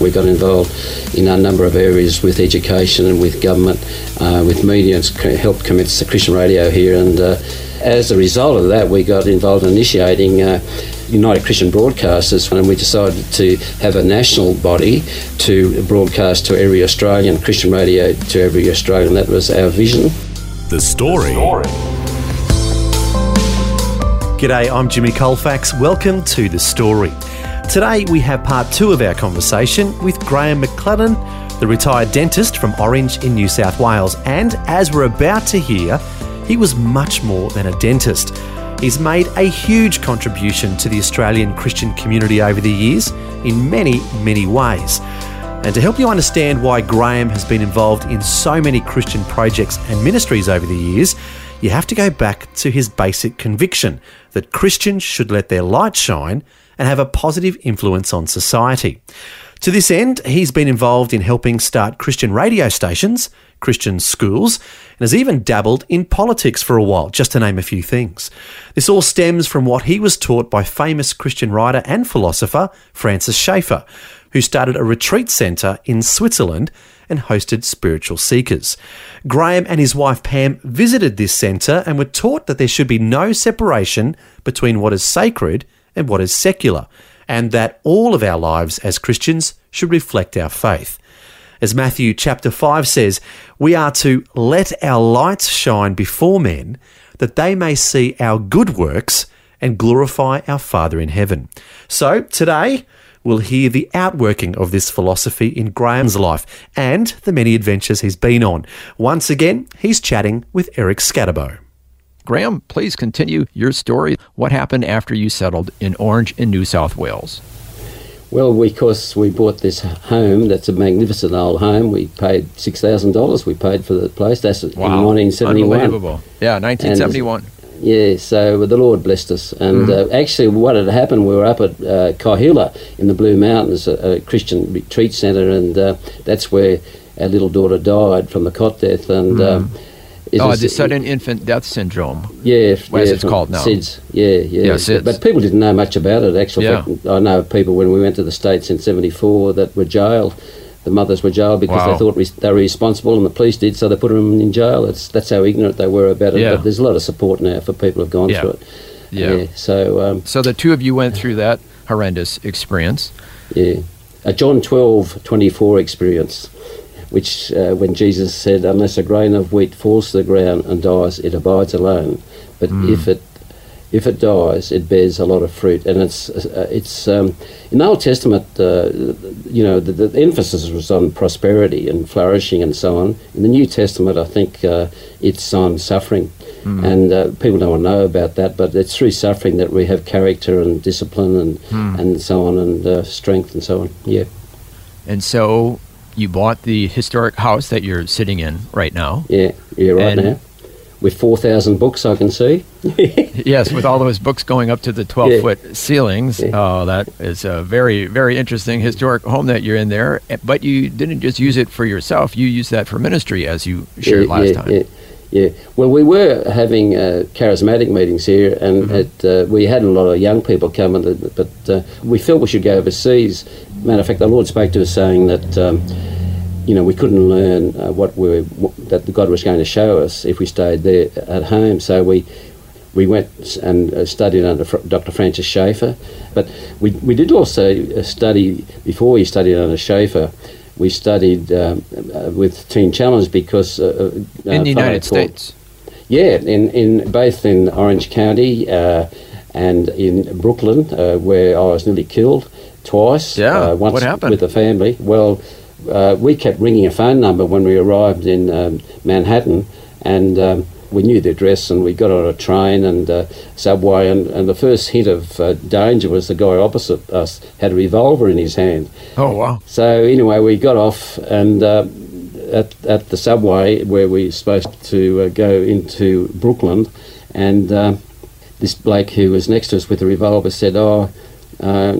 We got involved in a number of areas with education and with government, uh, with media, and helped commence the Christian radio here. And uh, as a result of that, we got involved in initiating uh, United Christian Broadcasters, and we decided to have a national body to broadcast to every Australian, Christian radio to every Australian. That was our vision. The Story. The story. G'day, I'm Jimmy Colfax. Welcome to The Story. Today we have part two of our conversation with Graham McLennan, the retired dentist from Orange in New South Wales. And as we're about to hear, he was much more than a dentist. He's made a huge contribution to the Australian Christian community over the years in many, many ways. And to help you understand why Graham has been involved in so many Christian projects and ministries over the years, you have to go back to his basic conviction that Christians should let their light shine and have a positive influence on society. To this end, he's been involved in helping start Christian radio stations, Christian schools, and has even dabbled in politics for a while, just to name a few things. This all stems from what he was taught by famous Christian writer and philosopher Francis Schaeffer, who started a retreat centre in Switzerland and hosted spiritual seekers. Graham and his wife Pam visited this centre and were taught that there should be no separation between what is sacred and what is secular, and that all of our lives as Christians should reflect our faith. As Matthew chapter 5 says, we are to let our lights shine before men that they may see our good works and glorify our Father in heaven. So today, we'll hear the outworking of this philosophy in Graham's life and the many adventures he's been on. Once again, he's chatting with Eric Skattebo. Graham, please continue your story. What happened after you settled in Orange in New South Wales? Well, because we bought this home, that's a magnificent old home. We paid six thousand dollars. We paid for the place. That's wow. in nineteen seventy one. Unbelievable. Yeah, nineteen seventy one. Yeah, so the Lord blessed us. And mm-hmm. uh, actually, what had happened, we were up at uh, Kahila in the Blue Mountains, a, a Christian retreat centre, and uh, that's where our little daughter died from the cot death. And mm-hmm. Oh, the sudden infant death syndrome. Yeah, yeah as it's called now. SIDS. Yeah, yeah. yeah SIDS. But people didn't know much about it. Actually, yeah. I know people when we went to the states in '74 that were jailed. The mothers were jailed because wow. they thought re- they were responsible, and the police did, so they put them in jail. That's that's how ignorant they were about it. Yeah. But there's a lot of support now for people who've gone yeah. through it. Yeah. so. Um, so the two of you went through that horrendous experience. Yeah. A John 12, 24 experience which uh, when Jesus said, "Unless a grain of wheat falls to the ground and dies, it abides alone. But mm. if it if it dies, it bears a lot of fruit." And it's uh, it's um, in the Old Testament, uh, you know, the, the, emphasis was on prosperity and flourishing and so on. In the New Testament, I think uh, it's on suffering. Mm. And uh, people don't know about that, but it's through suffering that we have character and discipline and mm. and so on, and uh, strength and so on. Yeah. And so you bought the historic house that you're sitting in right now. Yeah, yeah, right now. With 4,000 books, I can see. yes, with all those books going up to the 12 yeah. foot ceilings. Yeah. Uh, that is a very, very interesting historic home that you're in there. But you didn't just use it for yourself, you used that for ministry, as you shared yeah, last time. Yeah. Yeah, well, we were having uh, charismatic meetings here, and mm-hmm. it, uh, we had a lot of young people coming, but uh, we felt we should go overseas. Matter of fact, the Lord spoke to us saying that. Um, you know, we couldn't learn uh, what we that God was going to show us if we stayed there at home. So we we went and uh, studied under Dr. Francis Schaeffer, but we we did also uh, study before we studied under Schaeffer we studied um, uh, with Teen Challenge because uh, in the United States. Yeah, in, in both in Orange County uh, and in Brooklyn, uh, where I was nearly killed twice. Yeah, once what happened with the family? Well, we kept ringing a phone number when we arrived in um, Manhattan, and um, we knew the address and we got on a train and uh, subway and, and the first hint of uh, danger was the guy opposite us had a revolver in his hand. Oh wow! So anyway, we got off and uh, at at the subway where we were supposed to uh, go into Brooklyn, and uh, this bloke who was next to us with a revolver said, "Oh." Uh,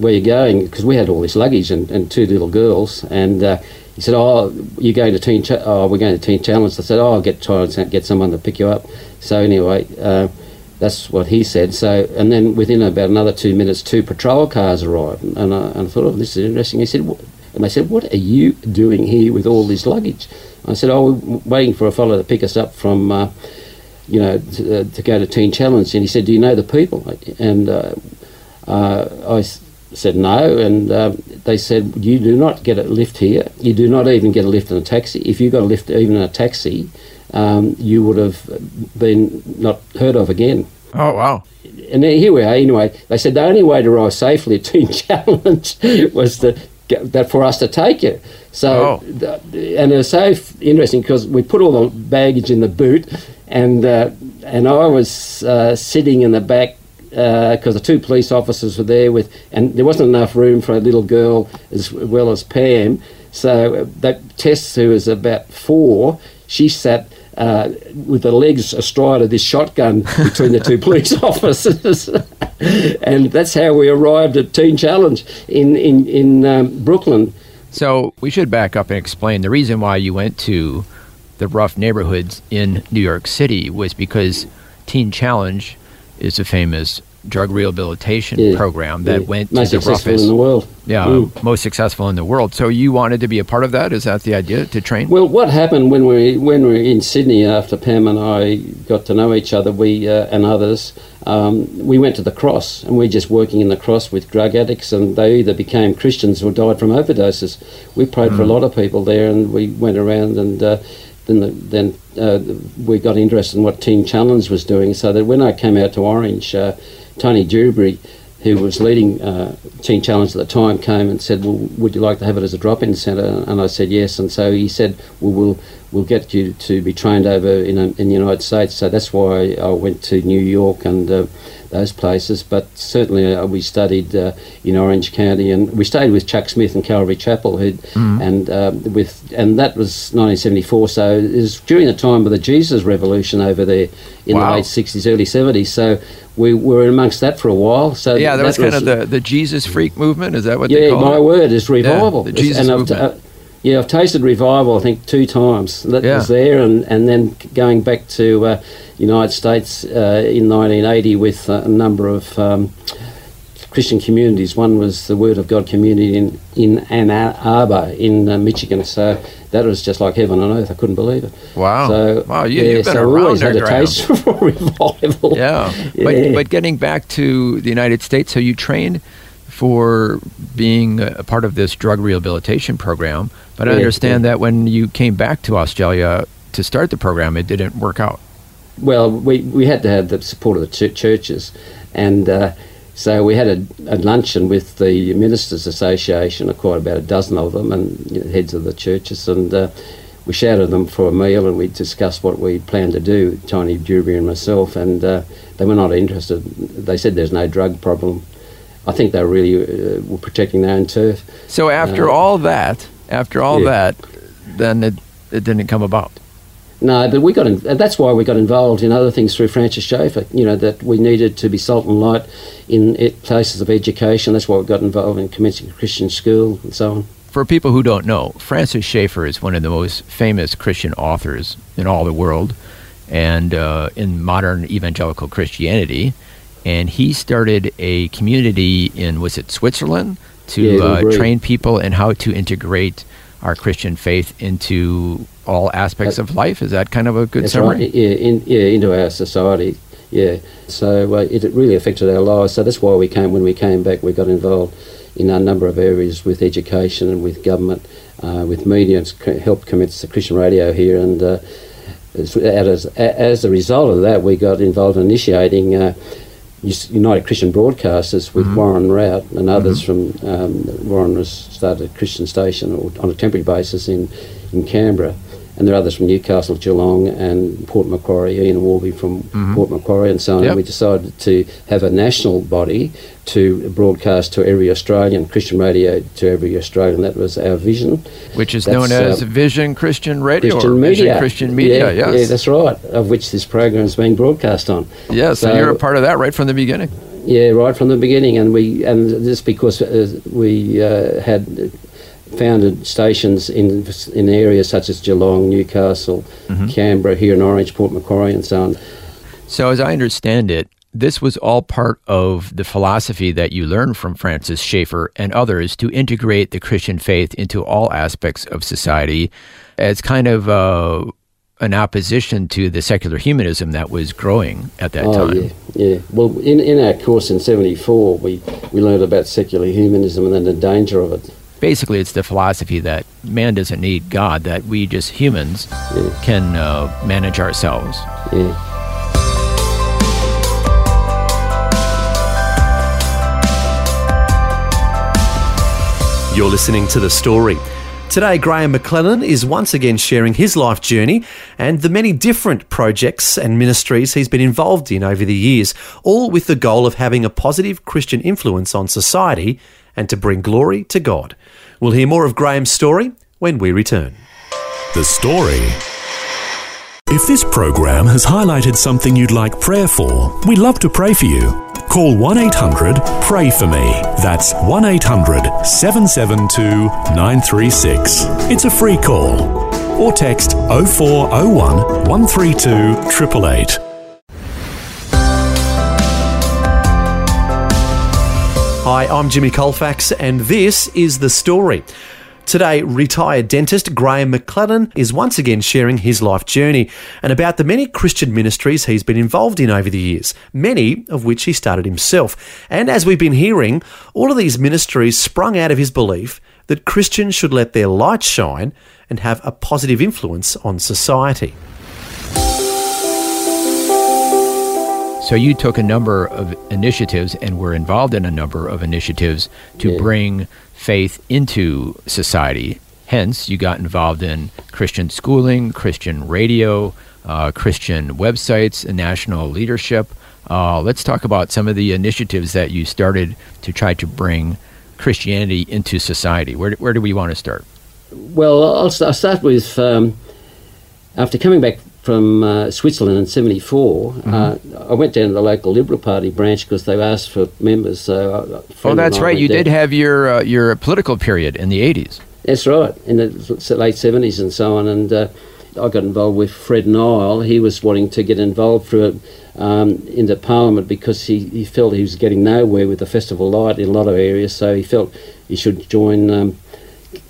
where you're going? Because we had all this luggage and, and two little girls, and uh, he said, "Oh, you're going to Teen? Ch- oh, we're going to Teen Challenge." I said, "Oh, I'll get try and get someone to pick you up." So anyway, uh, that's what he said. So and then within about another two minutes, two patrol cars arrived, and I, and I thought, "Oh, this is interesting." He said, "What-" and they said, "What are you doing here with all this luggage?" I said, "Oh, we're waiting for a fellow to pick us up from." Uh, you know, to, uh, to go to Teen Challenge, and he said, "Do you know the people?" And uh, uh, I said no, and um, they said you do not get a lift here. You do not even get a lift in a taxi. If you got a lift even in a taxi, um, you would have been not heard of again. Oh wow! And then here we are. Anyway, they said the only way to arrive safely at Teen Challenge was to get that for us to take you. So, Oh. th- and it was so f- interesting because we put all the baggage in the boot, and uh, and I was uh, sitting in the back because the two police officers were there with, and there wasn't enough room for a little girl as well as Pam. So uh, that Tess, who was about four, she sat uh, with the legs astride of this shotgun between the two police officers. and that's how we arrived at Teen Challenge in, in, in um, Brooklyn. So we should back up and explain the reason why you went to the rough neighborhoods in New York City was because Teen Challenge is a famous drug rehabilitation Yeah, program that yeah. went most to the successful roughest, in the world. yeah, Mm. most successful in the world. So you wanted to be a part of that? Is that the idea to train? Well, what happened when we when we were in Sydney after Pam and I got to know each other, we uh, and others, um, we went to the cross and we're just working in the cross with drug addicts, and they either became Christians or died from overdoses. We prayed for a lot of people there, and we went around and. Uh, then, the, then uh, we got interested in what Teen Challenge was doing. So that when I came out to Orange, uh, Tony Dewberry, who was leading uh, Teen Challenge at the time, came and said, "Well, would you like to have it as a drop-in centre?" And I said yes. And so he said, "Well, we'll we'll get you to be trained over in uh, in the United States." So that's why I went to New York and uh, those places. But certainly uh, we studied uh, in Orange County, and we stayed with Chuck Smith and Calvary Chapel, who and um, with and that was 1974. So it was during the time of the Jesus Revolution over there in Wow. the late 60s, early 70s. So we were amongst that for a while. So yeah, that was kind of the, the Jesus freak movement. Is that what they yeah, my it? word is revival. the Jesus and movement. Yeah, I've tasted revival. I think two times. That Yeah. was there, and and then going back to uh, United States uh, in 1980 with uh, a number of. Um, Christian communities. One was the Word of God community in, in Ann Arbor in uh, Michigan. So that was just like heaven on earth. I couldn't believe it. Wow. So, Wow, you- yeah, you've been so around always had a taste for revival. Yeah. Yeah. But, but getting back to the United States, so you trained for being a part of this drug rehabilitation program, but I understand that when you came back to Australia to start the program, it didn't work out. Well, we, we had to have the support of the ch- churches, and uh, so we had a, a luncheon with the Ministers Association, quite about a dozen of them, and you know, heads of the churches, and uh, we shouted them for a meal, and we discussed what we planned to do, Tony Dewberry and myself, and uh, they were not interested. They said there's no drug problem. I think they really uh, were protecting their own turf. So after Uh, all that, after all yeah. that, then it, it didn't come about. No, but we got in, and that's why we got involved in other things through Francis Schaeffer. You know that we needed to be salt and light in places of education. That's why we got involved in commencing a Christian school and so on. For people who don't know, Francis Schaeffer is one of the most famous Christian authors in all the world and uh, in modern evangelical Christianity. And he started a community in, was it Switzerland, to Yeah, uh, train people in how to integrate our Christian faith into all aspects of life. Is that kind of a good summary? right. Yeah, in, yeah, into our society. Yeah, so uh, it really affected our lives. So that's why we came. When we came back, we got involved in a number of areas with education and with government, uh, with media. It's helped commence the Christian radio here, and uh, as, as, as a result of that, we got involved in initiating. Uh, United Christian Broadcasters with Warren Rout and others from um, Warren has started a Christian station or on a temporary basis in, in Canberra. And there are others from Newcastle, Geelong, and Port Macquarie, Ian Warby from Port Macquarie, and so on. Yep. And we decided to have a national body to broadcast to every Australian, Christian radio to every Australian. That was our vision. Which is That's, known as uh, Vision Christian Radio Christian or media. Vision Christian Media. yeah, yes. yeah, that's right. Of which this program is being broadcast on. yeah, so, so- you're a part of that right from the beginning. Yeah, right from the beginning, and we and this because uh, we uh, had founded stations in in areas such as Geelong, Newcastle, Mm-hmm. Canberra, here in Orange, Port Macquarie, and so on. So, as I understand it, this was all part of the philosophy that you learned from Francis Schaeffer and others to integrate the Christian faith into all aspects of society as kind of uh, an opposition to the secular humanism that was growing at that oh time. yeah, yeah. Well, in, in our course in '74, we we learned about secular humanism and then the danger of it. Basically, it's the philosophy that man doesn't need God, that we just humans can uh, manage ourselves. Yeah. You're listening to The Story. Today, Graham McLennan is once again sharing his life journey and the many different projects and ministries he's been involved in over the years, all with the goal of having a positive Christian influence on society and to bring glory to God. We'll hear more of Graham's story when we return. The Story. If this program has highlighted something you'd like prayer for, we'd love to pray for you. Call 1 800 Pray For Me. That's 1 800 772 936. It's a free call. Or text 0401 132 888. Hi, I'm Jimmy Colfax, and this is The Story. Today, retired dentist Graham McLennan is once again sharing his life journey and about the many Christian ministries he's been involved in over the years, many of which he started himself. And as we've been hearing, all of these ministries sprung out of his belief that Christians should let their light shine and have a positive influence on society. So you took a number of initiatives and were involved in a number of initiatives to Yeah. bring faith into society. Hence, you got involved in Christian schooling, Christian radio, uh, Christian websites, and national leadership. Uh, let's talk about some of the initiatives that you started to try to bring Christianity into society. Where, where do we want to start? Well, I'll, I'll start with um, after coming back from uh, Switzerland in '74. Uh, I went down to the local Liberal Party branch because they asked for members. So, Oh, that's right. You down. did have your uh, your political period in the '80s. That's right, in the late 70s and so on. And uh, I got involved with Fred Nile. He was wanting to get involved through um, into Parliament because he, he felt he was getting nowhere with the Festival Light in a lot of areas. So he felt he should join um,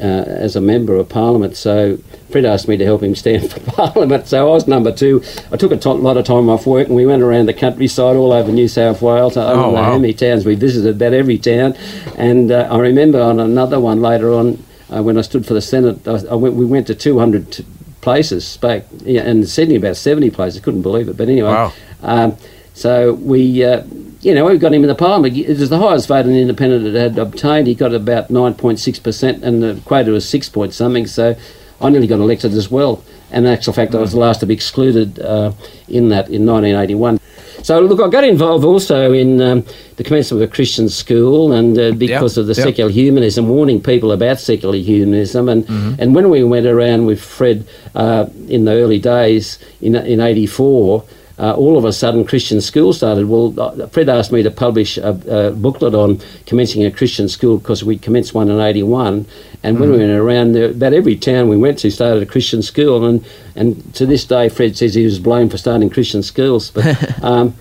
uh, as a member of Parliament. So Fred asked me to help him stand for Parliament. So I was number two. I took a lot of time off work and we went around the countryside all over New South Wales. I don't Oh, know wow. how many towns we visited, about every town. And uh, I remember on another one later on, uh, when I stood for the Senate, I, I went, we went to 200 t- places, spoke, yeah, and Sydney about 70 places. Couldn't believe it. But anyway, Wow. um, so we, uh, you know, we got him in the parliament. It was the highest vote an independent had obtained. He got about 9.6%, and the quota was 6 point something. So I nearly got elected as well. And in actual fact, I was the last to be excluded uh, in that in 1981. So look, I got involved also in um, the commencement of a Christian school, and uh, because Yeah, of the yeah. secular humanism, warning people about secular humanism, and Mm-hmm. and when we went around with Fred uh, in the early days in in '84. Uh, all of a sudden, Christian school started. Well, uh, Fred asked me to publish a, a booklet on commencing a Christian school because we commenced one in '81. And when we went around, there, about every town we went to started a Christian school. And, and to this day, Fred says he was blamed for starting Christian schools. But um,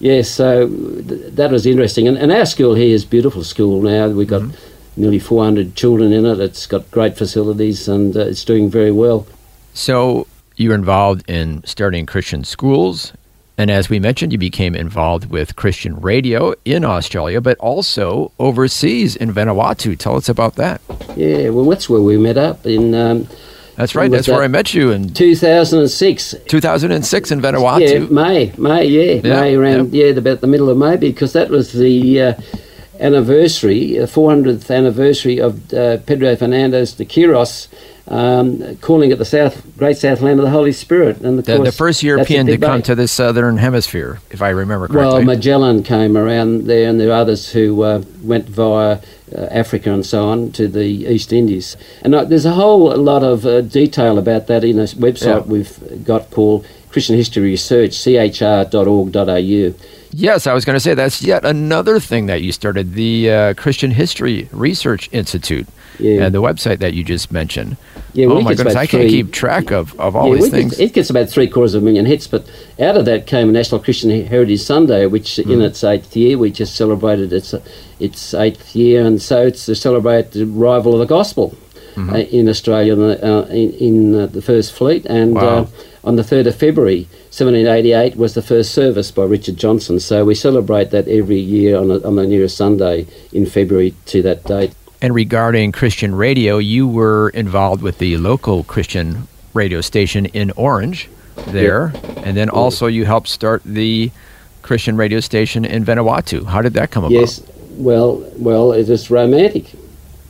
yeah, so th- that was interesting. And, and our school here is a beautiful school now. We've got nearly 400 children in it. It's got great facilities and uh, it's doing very well. So you were involved in starting Christian schools. And as we mentioned, you became involved with Christian radio in Australia, but also overseas in Vanuatu. Tell us about that. Yeah, well, that's where we met up in um, That's right. That's where I met you in 2006. 2006 in Vanuatu. Yeah. May, May, yeah, Yeah, May around, yeah, about the middle of May, because that was the uh, anniversary, the 400th anniversary of uh, Pedro Fernandez de Quiros um, calling it the South Great South Land of the Holy Spirit. And the, the first European to come to the southern hemisphere, if I remember correctly. Well, Magellan came around there, and there are others who uh, went via uh, Africa and so on to the East Indies. And uh, there's a whole lot of uh, detail about that in a website yeah. we've got called Christian History Research, chr.org.au. Yes, I was going to say that's yet another thing that you started, the uh, Christian History Research Institute, yeah. and the website that you just mentioned. Yeah, oh my goodness, I can't keep track of, of all yeah, these things. it gets about three quarters of a million hits, but out of that came a National Christian Heritage Sunday, which mm. in its eighth year, we just celebrated its its eighth year, and so it's to celebrate the arrival of the gospel mm-hmm. uh, in Australia uh, in, in uh, the First Fleet, and wow. Uh, on the 3rd of February 1788 was the first service by Richard Johnson. So we celebrate that every year on, a, on the nearest Sunday in February to that date. And regarding Christian radio, you were involved with the local Christian radio station in Orange there, and then also you helped start the Christian radio station in Vanuatu. How did that come about? Yes, well, well, it is romantic.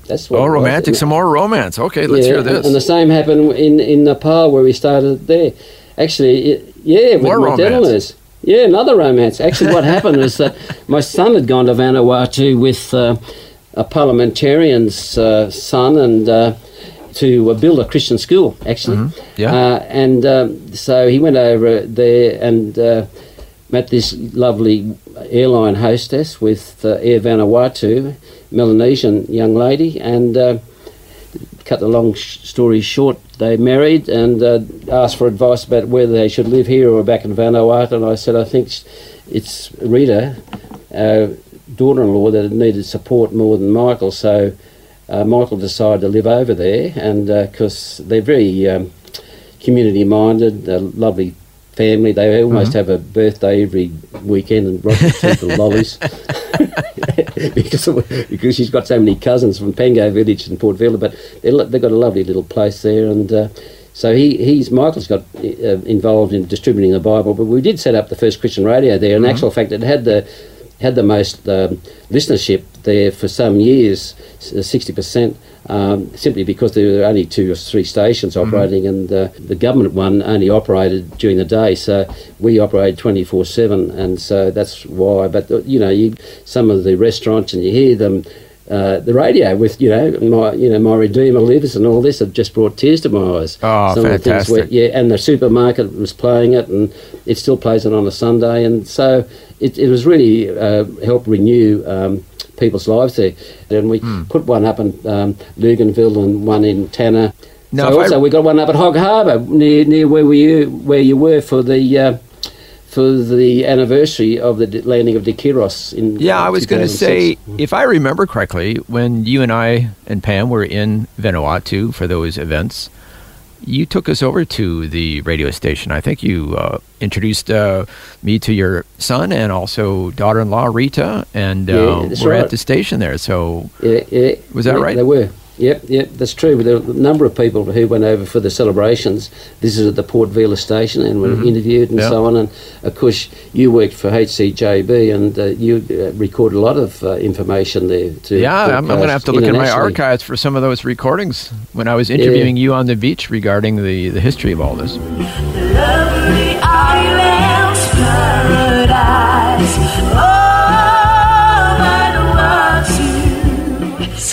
That's what. Oh, romantic! Some more romance. Okay, let's yeah, hear this. And the same happened in in Nepal where we started there. Actually, it, yeah, more with romance. Yeah, another romance. Actually, what happened was that my son had gone to Vanuatu with uh, a parliamentarian's uh, son and. Uh, to uh, build a Christian school, actually. Mm-hmm. Yeah. Uh, and um, so he went over there and uh, met this lovely airline hostess with Air Vanuatu, Melanesian young lady, and uh, cut the long sh- story short, they married and uh, asked for advice about whether they should live here or back in Vanuatu. And I said, I think it's Rita, uh, daughter-in-law, that needed support more than Michael. So uh, Michael decided to live over there, and because uh, they're very um, community-minded, a lovely family. They almost mm-hmm. have a birthday every weekend and rock the lollies. because because she's got so many cousins from Pango Village and Port Vila, but they've got a lovely little place there, and uh, so he he's Michael's got uh, involved in distributing the Bible. But we did set up the first Christian radio there. In mm-hmm. actual fact, it had the had the most um, listenership there for some years, sixty percent um, simply because there were only two or three stations mm-hmm. operating, mm-hmm. and uh, the government one only operated during the day. So we operated twenty four seven, and so that's why. But uh, you know, you, some of the restaurants, and you hear them. Uh, the radio with you know my you know my redeemer lives and all this have just brought tears to my eyes. Oh, Some fantastic! Where, yeah, and the supermarket was playing it, and it still plays it on a Sunday, and so it, it was really uh, helped renew um, people's lives there. And we mm. put one up in um, Luganville and one in Tanna. Now, so also I... we got one up at Hog Harbour near near where we where you were for the. Uh, for the anniversary of the landing of De Quiros in yeah i was going to say if i remember correctly when you and i and pam were in vanuatu for those events you took us over to the radio station. I think you uh, introduced uh, me to your son and also daughter-in-law Rita, and uh, yeah, we're right. at the station there. So, yeah, yeah, was that yeah, right? They were. Yep, yep, that's true. There were a number of people who went over for the celebrations, visited the Port Vila station and were mm-hmm. interviewed and yep. so on. And of course, you worked for HCJB and uh, you uh, recorded a lot of uh, information there. To yeah, I'm, I'm going to have to look in my archives for some of those recordings when I was interviewing yeah. you on the beach regarding the, the history of all this.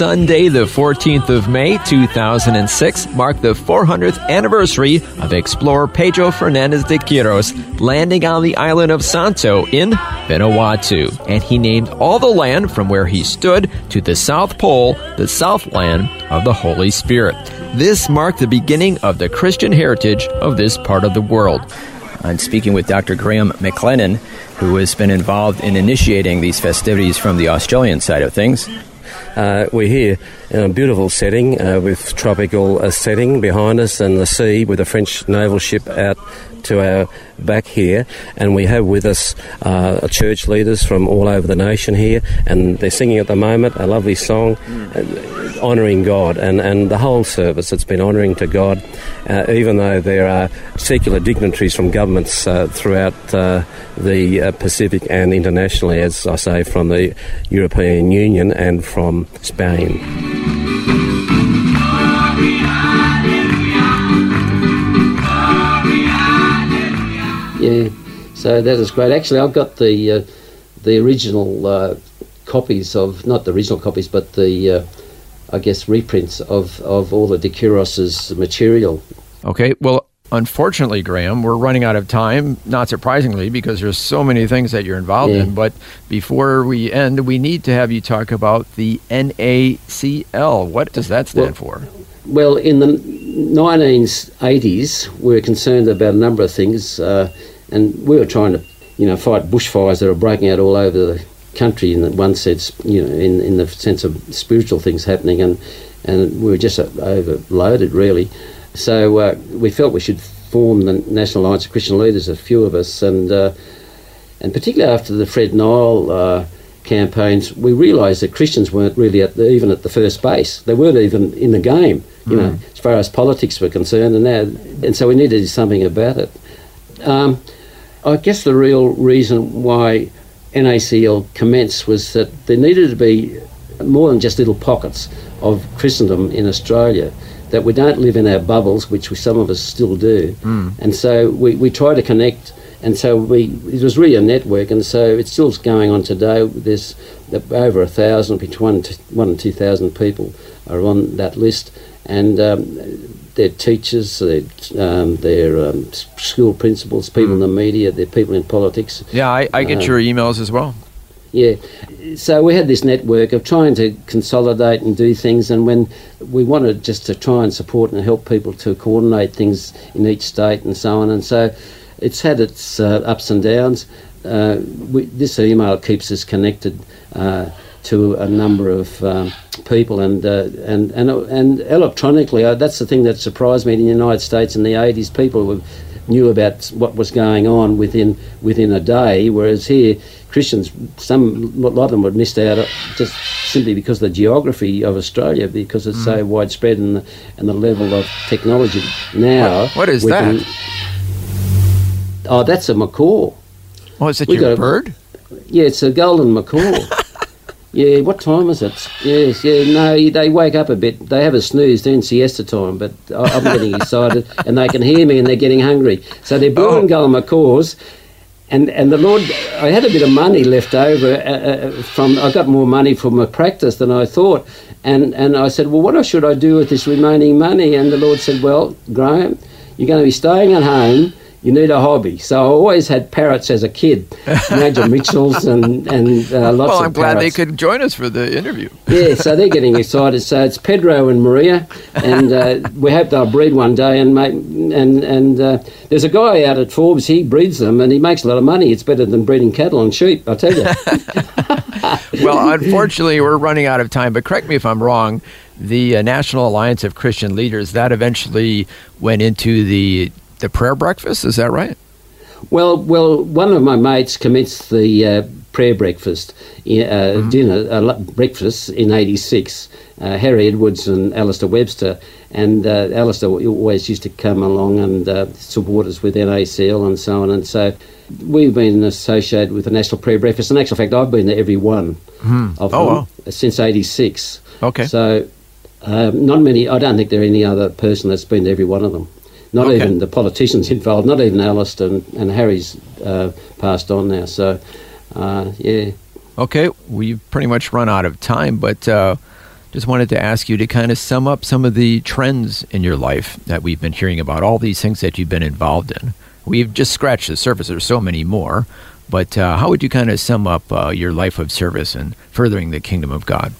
Sunday, the 14th of May, 2006, marked the 400th anniversary of explorer Pedro Fernandez de Quiros landing on the island of Santo in Vanuatu. And he named all the land from where he stood to the South Pole the Southland of the Holy Spirit. This marked the beginning of the Christian heritage of this part of the world. I'm speaking with Dr. Graham McLennan, who has been involved in initiating these festivities from the Australian side of things. Uh, we're here in a beautiful setting uh, with tropical uh, setting behind us and the sea with a French naval ship out to our back here, and we have with us uh, church leaders from all over the nation here, and they're singing at the moment a lovely song uh, honouring God, and, and the whole service it's been honouring to God, uh, even though there are secular dignitaries from governments uh, throughout the Pacific and internationally, as I say, from the European Union and from Spain. So that is great. Actually, I've got the uh, the original uh, copies of not the original copies, but the uh, I guess reprints of of all the De Quiros's material. Okay, well. Unfortunately, Graham, we're running out of time, not surprisingly, because there's so many things that you're involved yeah. in. But before we end, we need to have you talk about the NACL. What does that stand well, for? Well, in the 1980s, we were concerned about a number of things. Uh, and we were trying to, you know, fight bushfires that are breaking out all over the country in one sense, you know, in, in the sense of spiritual things happening, and and we were just overloaded really. So uh, we felt we should form the National Alliance of Christian Leaders, a few of us, and uh, and particularly after the Fred Nile uh, campaigns, we realised that Christians weren't really at the, even at the first base. They weren't even in the game, you mm. know, as far as politics were concerned, and now, and so we needed to do something about it. Um, I guess the real reason why NACL commenced was that there needed to be more than just little pockets of Christendom in Australia. That we don't live in our bubbles, which we, some of us still do, mm. and so we, we try to connect. And so we it was really a network, and so it's still going on today. There's over a thousand, between one and two thousand people are on that list, and um, their teachers, their, um, their um, school principals, people mm. in the media, their people in politics. Yeah, I, I get uh, your emails as well. Yeah, so we had this network of trying to consolidate and do things, and when we wanted just to try and support and help people to coordinate things in each state and so on, and so it's had its uh, ups and downs. Uh, we, this email keeps us connected uh, to a number of um, people, and uh, and and and electronically, uh, that's the thing that surprised me in the United States in the '80s. People were, knew about what was going on within within a day, whereas here Christians, some a lot of them would missed out uh, just simply because of the geography of Australia, because it's mm. so widespread and the, and the level of technology now. what, what is that? Can, oh, that's a macaw. Oh, is it we your bird? Yeah, it's a golden macaw. Yeah, what time is it? Yes, yeah, no, they wake up a bit. They have a snooze during siesta time, but I'm getting excited and they can hear me and they're getting hungry. So they're born oh. macaws. And, and the Lord, I had a bit of money left over uh, uh, from, I got more money from a practice than I thought. And, and I said, well, what should I do with this remaining money? And the Lord said, well, Graham, you're going to be staying at home you need a hobby. So I always had parrots as a kid, Major Mitchells and, and uh, lots well, I'm glad parrots. they could join us for the interview. yeah, so they're getting excited. So it's Pedro and Maria, and uh, we hope they'll breed one day. And make, and and uh, there's a guy out at Forbes. He breeds them, and he makes a lot of money. It's better than breeding cattle and sheep. I tell you. well, unfortunately, we're running out of time. But correct me if I'm wrong the uh, National Alliance of Christian Leaders that eventually went into the the prayer breakfast. Is that right? Well, well, one of my mates commenced the uh, prayer breakfast, uh, mm-hmm. dinner, uh, breakfast in '86. Uh, Harry Edwards and Alistair Webster, and uh, Alistair always used to come along and uh, support us with NACL and so on. And so we've been associated with the National Prayer Breakfast. In actual fact, I've been to every one mm. of oh, them wow. since '86. Okay. So um, not many. I don't think there are any other person that's been to every one of them. Not okay. even the politicians involved, not even Alistair and, and Harry's uh, passed on now. So, uh, yeah. Okay, we've pretty much run out of time, but uh, just wanted to ask you to kind of sum up some of the trends in your life that we've been hearing about, all these things that you've been involved in. We've just scratched the surface, there's so many more. But uh, how would you kind of sum up uh, your life of service and furthering the kingdom of God?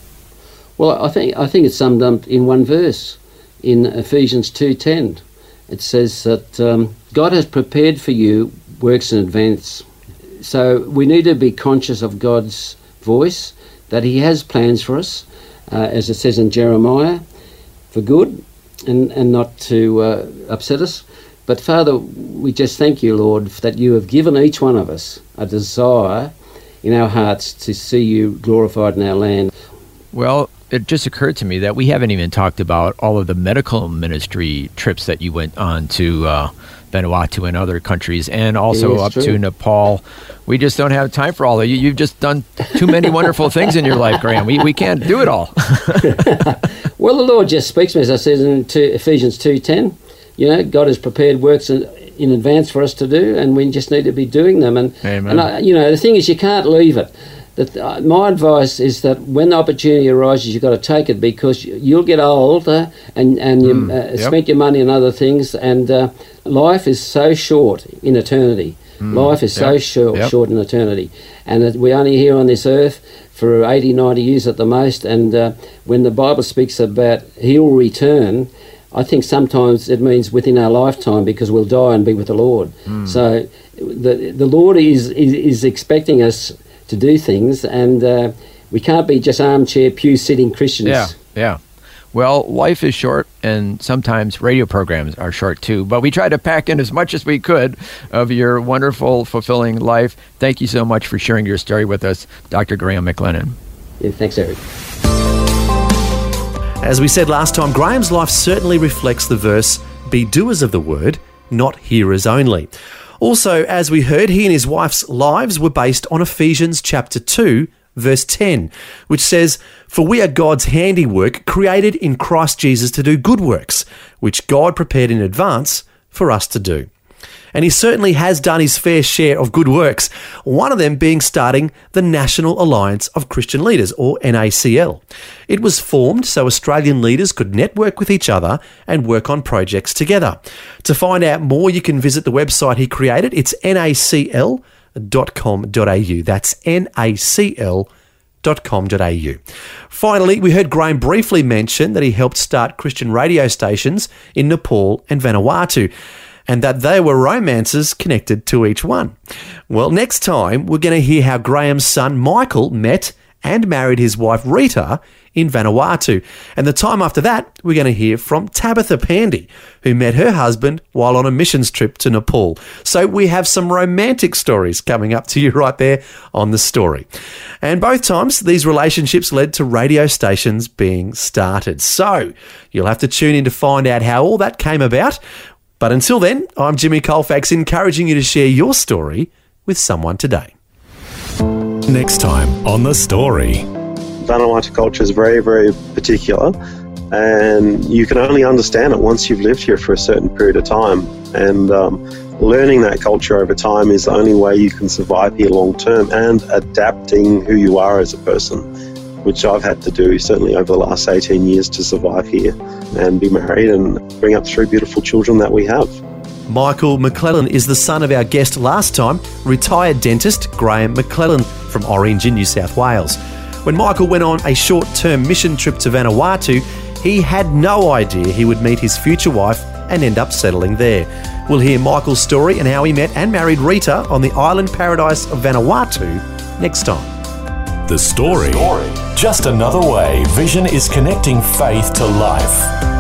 Well, I think I think it's summed up in one verse in Ephesians two ten it says that um, God has prepared for you works in advance. So we need to be conscious of God's voice, that He has plans for us. uh, as it says in Jeremiah, for good and, and not to uh, upset us. But Father, we just thank you, Lord, that you have given each one of us a desire in our hearts to see you glorified in our land. Well, it just occurred to me that we haven't even talked about all of the medical ministry trips that you went on to uh, Vanuatu and other countries, and also up true. to Nepal. We just don't have time for all of you. You've just done too many wonderful things in your life, Graham. We, we can't do it all. well, the Lord just speaks to me, as I said in two, Ephesians two ten. You know, God has prepared works in, in, advance for us to do, and we just need to be doing them. And, Amen. and I, you know, the thing is, you can't leave it that uh, my advice is that when the opportunity arises, you've got to take it because you'll get older and and you mm, uh, yep. spent your money on other things, and uh, life is so short in eternity. Mm, life is yep. so short, yep. short in eternity, and we're only here on this earth for 80, 90 years at the most. And uh, when the Bible speaks about He'll return. I think sometimes it means within our lifetime because we'll die and be with the Lord. Mm. So the the Lord is, is, is expecting us to do things, and uh, we can't be just armchair pew sitting Christians. Yeah, yeah. Well, life is short, and sometimes radio programs are short too. But we try to pack in as much as we could of your wonderful, fulfilling life. Thank you so much for sharing your story with us, Dr. Graham McLennan. Yeah, thanks, Eric. As we said last time, Graham's life certainly reflects the verse Be doers of the word, not hearers only. Also, as we heard, he and his wife's lives were based on Ephesians chapter 2, verse 10, which says, For we are God's handiwork, created in Christ Jesus to do good works, which God prepared in advance for us to do and he certainly has done his fair share of good works, one of them being starting the National Alliance of Christian Leaders, or NACL. It was formed so Australian leaders could network with each other and work on projects together. To find out more, you can visit the website he created. It's nacl.com.au. That's nacl.com.au. Finally, we heard Graham briefly mention that he helped start Christian radio stations in Nepal and Vanuatu and that they were romances connected to each one. Well, next time we're going to hear how Graham's son Michael met and married his wife Rita in Vanuatu. And the time after that, we're going to hear from Tabitha Pandy, who met her husband while on a missions trip to Nepal. So we have some romantic stories coming up to you right there on the story. And both times, these relationships led to radio stations being started. So you'll have to tune in to find out how all that came about. But until then, I'm Jimmy Colfax, encouraging you to share your story with someone today. Next time on The Story. Vanuatu culture is very, very particular, and you can only understand it once you've lived here for a certain period of time. And um, learning that culture over time is the only way you can survive here long term and adapting who you are as a person which I've had to do certainly over the last 18 years to survive here and be married and bring up three beautiful children that we have. Michael McLennan is the son of our guest last time, retired dentist Graham McLennan from Orange in New South Wales. When Michael went on a short term mission trip to Vanuatu, he had no idea he would meet his future wife and end up settling there. We'll hear Michael's story and how he met and married Rita on the island paradise of Vanuatu next time. The story. Just another way Vision is connecting faith to life.